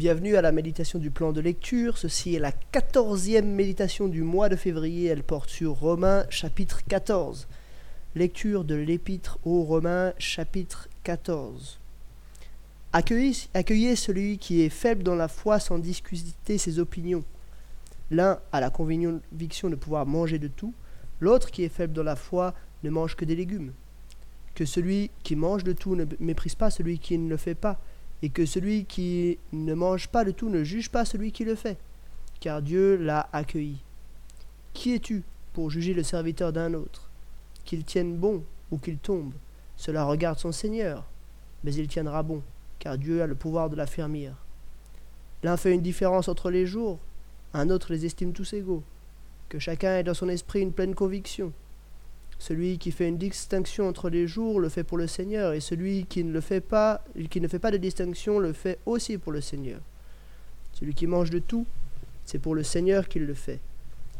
Bienvenue à la méditation du plan de lecture. Ceci est la quatorzième méditation du mois de février. Elle porte sur Romains chapitre 14. Lecture de l'épître aux Romains chapitre 14. Accueillez, celui qui est faible dans la foi sans discuter ses opinions. L'un a la conviction de pouvoir manger de tout, l'autre qui est faible dans la foi ne mange que des légumes. Que celui qui mange de tout ne méprise pas celui qui ne le fait pas et que celui qui ne mange pas de tout ne juge pas celui qui le fait, car Dieu l'a accueilli. Qui es-tu pour juger le serviteur d'un autre? Qu'il tienne bon ou qu'il tombe, cela regarde son Seigneur, mais il tiendra bon, car Dieu a le pouvoir de l'affermir. L'un fait une différence entre les jours, un autre les estime tous égaux. Que chacun ait dans son esprit une pleine conviction. Celui qui fait une distinction entre les jours le fait pour le Seigneur, et celui qui ne le fait pas, qui ne fait pas de distinction le fait aussi pour le Seigneur. Celui qui mange de tout, c'est pour le Seigneur qu'il le fait,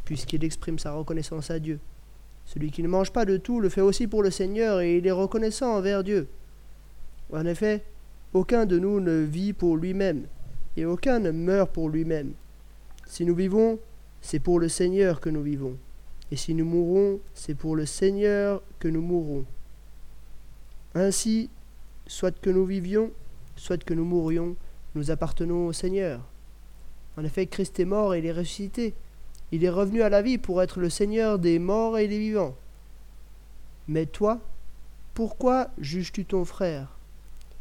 puisqu'il exprime sa reconnaissance à Dieu. Celui qui ne mange pas de tout le fait aussi pour le Seigneur, et il est reconnaissant envers Dieu. En effet, aucun de nous ne vit pour lui-même, et aucun ne meurt pour lui-même. Si nous vivons, c'est pour le Seigneur que nous vivons. Et si nous mourons, c'est pour le Seigneur que nous mourrons. Ainsi, soit que nous vivions, soit que nous mourions, nous appartenons au Seigneur. En effet, Christ est mort et il est ressuscité. Il est revenu à la vie pour être le Seigneur des morts et des vivants. Mais toi, pourquoi juges-tu ton frère?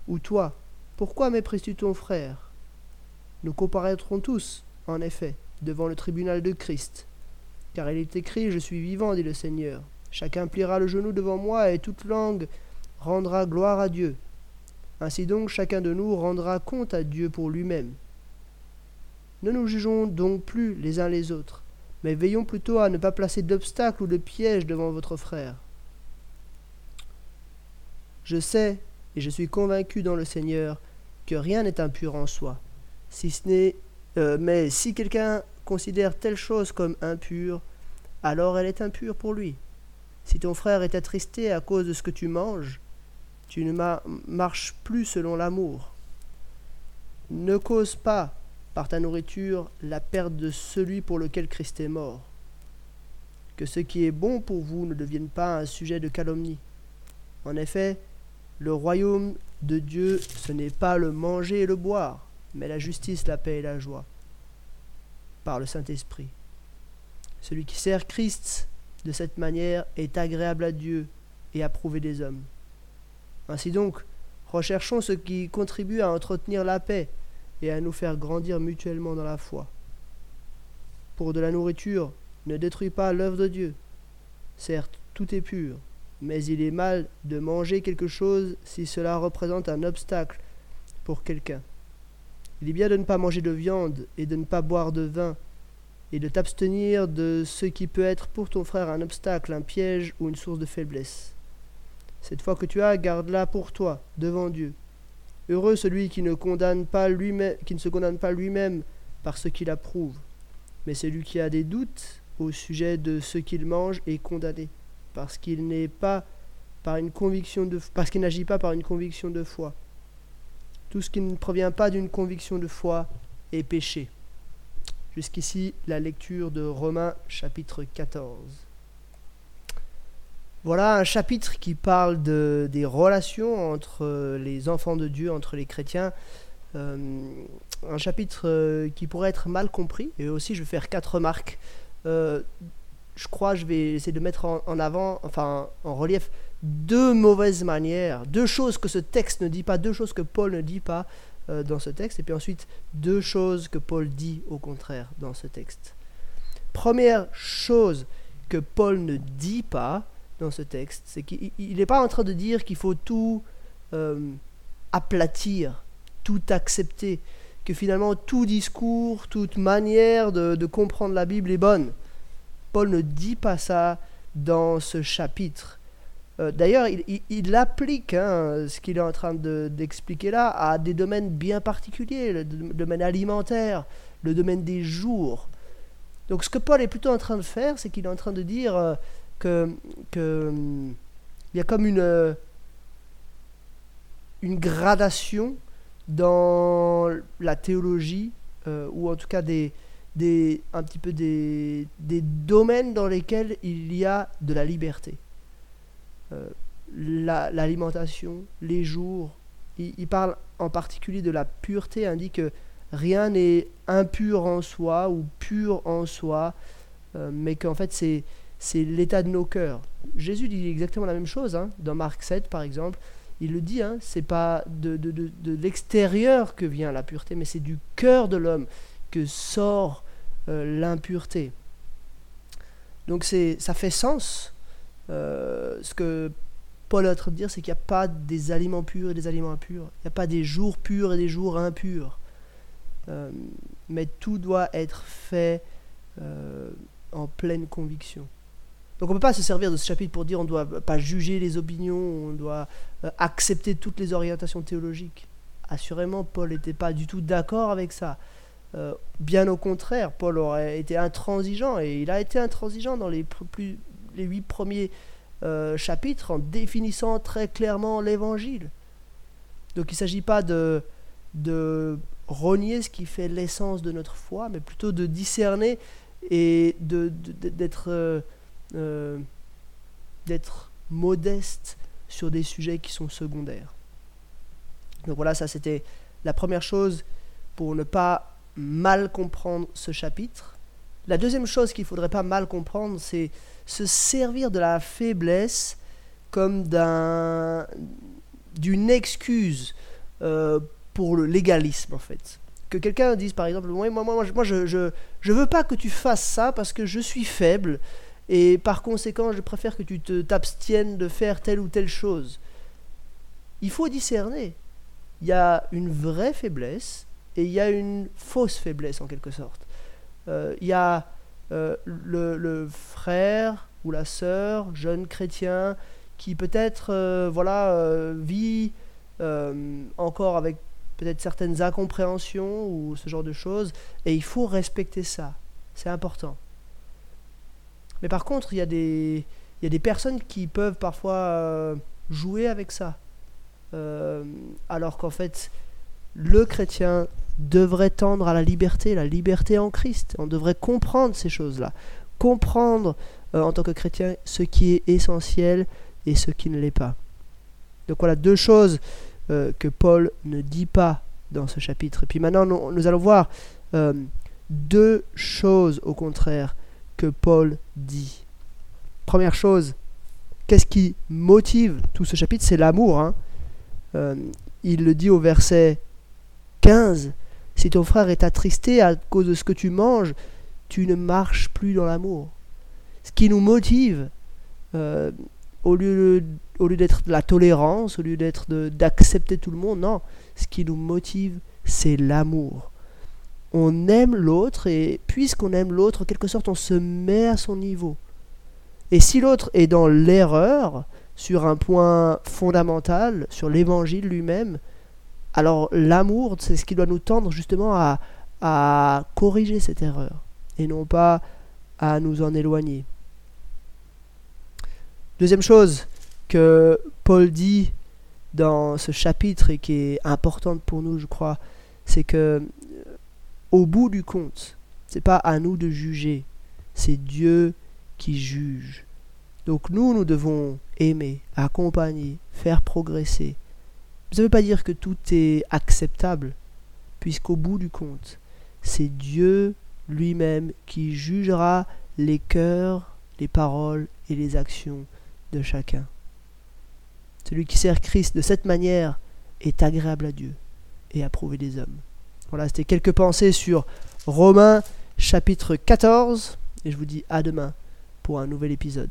Ou toi, pourquoi méprises-tu ton frère? Nous comparaîtrons tous, en effet, devant le tribunal de Christ. Car il est écrit, Je suis vivant, dit le Seigneur. Chacun pliera le genou devant moi, et toute langue rendra gloire à Dieu. Ainsi donc chacun de nous rendra compte à Dieu pour lui-même. Ne nous jugeons donc plus les uns les autres, mais veillons plutôt à ne pas placer d'obstacles ou de pièges devant votre frère. Je sais, et je suis convaincu dans le Seigneur, que rien n'est impur en soi, si ce n'est euh, mais si quelqu'un considère telle chose comme impure, alors elle est impure pour lui. Si ton frère est attristé à cause de ce que tu manges, tu ne marches plus selon l'amour. Ne cause pas par ta nourriture la perte de celui pour lequel Christ est mort. Que ce qui est bon pour vous ne devienne pas un sujet de calomnie. En effet, le royaume de Dieu, ce n'est pas le manger et le boire, mais la justice, la paix et la joie par le Saint-Esprit. Celui qui sert Christ de cette manière est agréable à Dieu et approuvé des hommes. Ainsi donc, recherchons ce qui contribue à entretenir la paix et à nous faire grandir mutuellement dans la foi. Pour de la nourriture, ne détruis pas l'œuvre de Dieu. Certes, tout est pur, mais il est mal de manger quelque chose si cela représente un obstacle pour quelqu'un. Il est bien de ne pas manger de viande et de ne pas boire de vin, et de t'abstenir de ce qui peut être pour ton frère un obstacle, un piège ou une source de faiblesse. Cette foi que tu as, garde-la pour toi, devant Dieu. Heureux celui qui ne, condamne pas lui-même, qui ne se condamne pas lui-même par ce qu'il approuve, mais celui qui a des doutes au sujet de ce qu'il mange est condamné, parce qu'il n'est pas par une conviction de, parce qu'il n'agit pas par une conviction de foi. Tout ce qui ne provient pas d'une conviction de foi est péché. Jusqu'ici, la lecture de Romains chapitre 14. Voilà un chapitre qui parle de, des relations entre les enfants de Dieu, entre les chrétiens. Euh, un chapitre euh, qui pourrait être mal compris. Et aussi, je vais faire quatre remarques. Euh, je crois je vais essayer de mettre en, avant, enfin en relief, deux mauvaises manières, deux choses que ce texte ne dit pas, deux choses que Paul ne dit pas euh, dans ce texte, et puis ensuite deux choses que Paul dit au contraire dans ce texte. Première chose que Paul ne dit pas dans ce texte, c'est qu'il n'est pas en train de dire qu'il faut tout euh, aplatir, tout accepter, que finalement tout discours, toute manière de comprendre la Bible est bonne. Paul ne dit pas ça dans ce chapitre. Euh, d'ailleurs, il, applique hein, ce qu'il est en train d'expliquer là à des domaines bien particuliers, le domaine alimentaire, le domaine des jours. Donc ce que Paul est plutôt en train de faire, c'est qu'il est en train de dire euh, que, y a comme une, une gradation dans la théologie, ou en tout cas un petit peu des domaines dans lesquels il y a de la liberté. L'alimentation, les jours, il, parle en particulier de la pureté, indique que rien n'est impur en soi ou pur en soi, euh, mais qu'en fait c'est, c'est l'état de nos cœurs. Jésus dit exactement la même chose, hein, dans Marc 7 par exemple. Il le dit, hein, c'est pas de, de, de, de, l'extérieur que vient la pureté, mais c'est du cœur de l'homme que sort euh, l'impureté. Donc ça fait sens. Euh, ce que Paul est en train dire, c'est qu'il n'y a pas des aliments purs et des aliments impurs. Il n'y a pas des jours purs et des jours impurs. Euh, mais tout doit être fait euh, en pleine conviction. Donc on ne peut pas se servir de ce chapitre pour dire on ne doit pas juger les opinions, on doit euh, accepter toutes les orientations théologiques. Assurément, Paul n'était pas du tout d'accord avec ça. bien au contraire, Paul aurait été intransigeant, et il a été intransigeant dans les huit premiers euh, chapitre en définissant très clairement l'évangile. Donc il ne s'agit pas de, de renier ce qui fait l'essence de notre foi, mais plutôt de discerner et d'être de, euh, d'être modeste sur des sujets qui sont secondaires. Donc voilà, ça c'était la première chose pour ne pas mal comprendre ce chapitre. La deuxième chose qu'il ne faudrait pas mal comprendre, c'est se servir de la faiblesse comme d'un, d'une excuse euh, pour le légalisme, en fait. Que quelqu'un dise, par exemple, moi je, je, je veux pas que tu fasses ça parce que je suis faible, et par conséquent, je préfère que tu te, t'abstiennes de faire telle ou telle chose. Il faut discerner. Il y a une vraie faiblesse et il y a une fausse faiblesse en quelque sorte. Euh, il y a euh, le, frère ou la sœur, jeune chrétien, qui peut-être euh, voilà, vit encore avec peut-être certaines incompréhensions ou ce genre de choses, et il faut respecter ça. C'est important. Mais par contre, il y, a des, il y a des personnes qui peuvent parfois jouer avec ça. alors qu'en fait, le chrétien devrait tendre à la liberté, la liberté en Christ. On devrait comprendre ces choses-là. Comprendre euh, en tant que chrétien ce qui est essentiel et ce qui ne l'est pas. Donc voilà deux choses euh, que Paul ne dit pas dans ce chapitre. Et puis maintenant, nous, allons voir euh, deux choses au contraire que Paul dit. Première chose, qu'est-ce qui motive tout ce chapitre? C'est l'amour. Hein. il le dit au verset 15. Si ton frère est attristé à cause de ce que tu manges, tu ne marches plus dans l'amour. Ce qui nous motive, euh, au lieu, au lieu d'être la tolérance, au lieu d'être d'accepter tout le monde, non, ce qui nous motive, c'est l'amour. On aime l'autre et puisqu'on aime l'autre, en quelque sorte, on se met à son niveau. Et si l'autre est dans l'erreur sur un point fondamental, sur l'évangile lui-même, alors l'amour, c'est ce qui doit nous tendre justement à, corriger cette erreur et non pas à nous en éloigner. Deuxième chose que Paul dit dans ce chapitre et qui est importante pour nous, je crois, c'est que euh, au bout du compte, c'est pas à nous de juger, c'est Dieu qui juge. Donc nous, nous devons aimer, accompagner, faire progresser, ça ne veut pas dire que tout est acceptable, puisqu'au bout du compte, c'est Dieu lui-même qui jugera les cœurs, les paroles et les actions de chacun. Celui qui sert Christ de cette manière est agréable à Dieu et approuvé des hommes. Voilà, c'était quelques pensées sur Romains chapitre 14, et je vous dis à demain pour un nouvel épisode.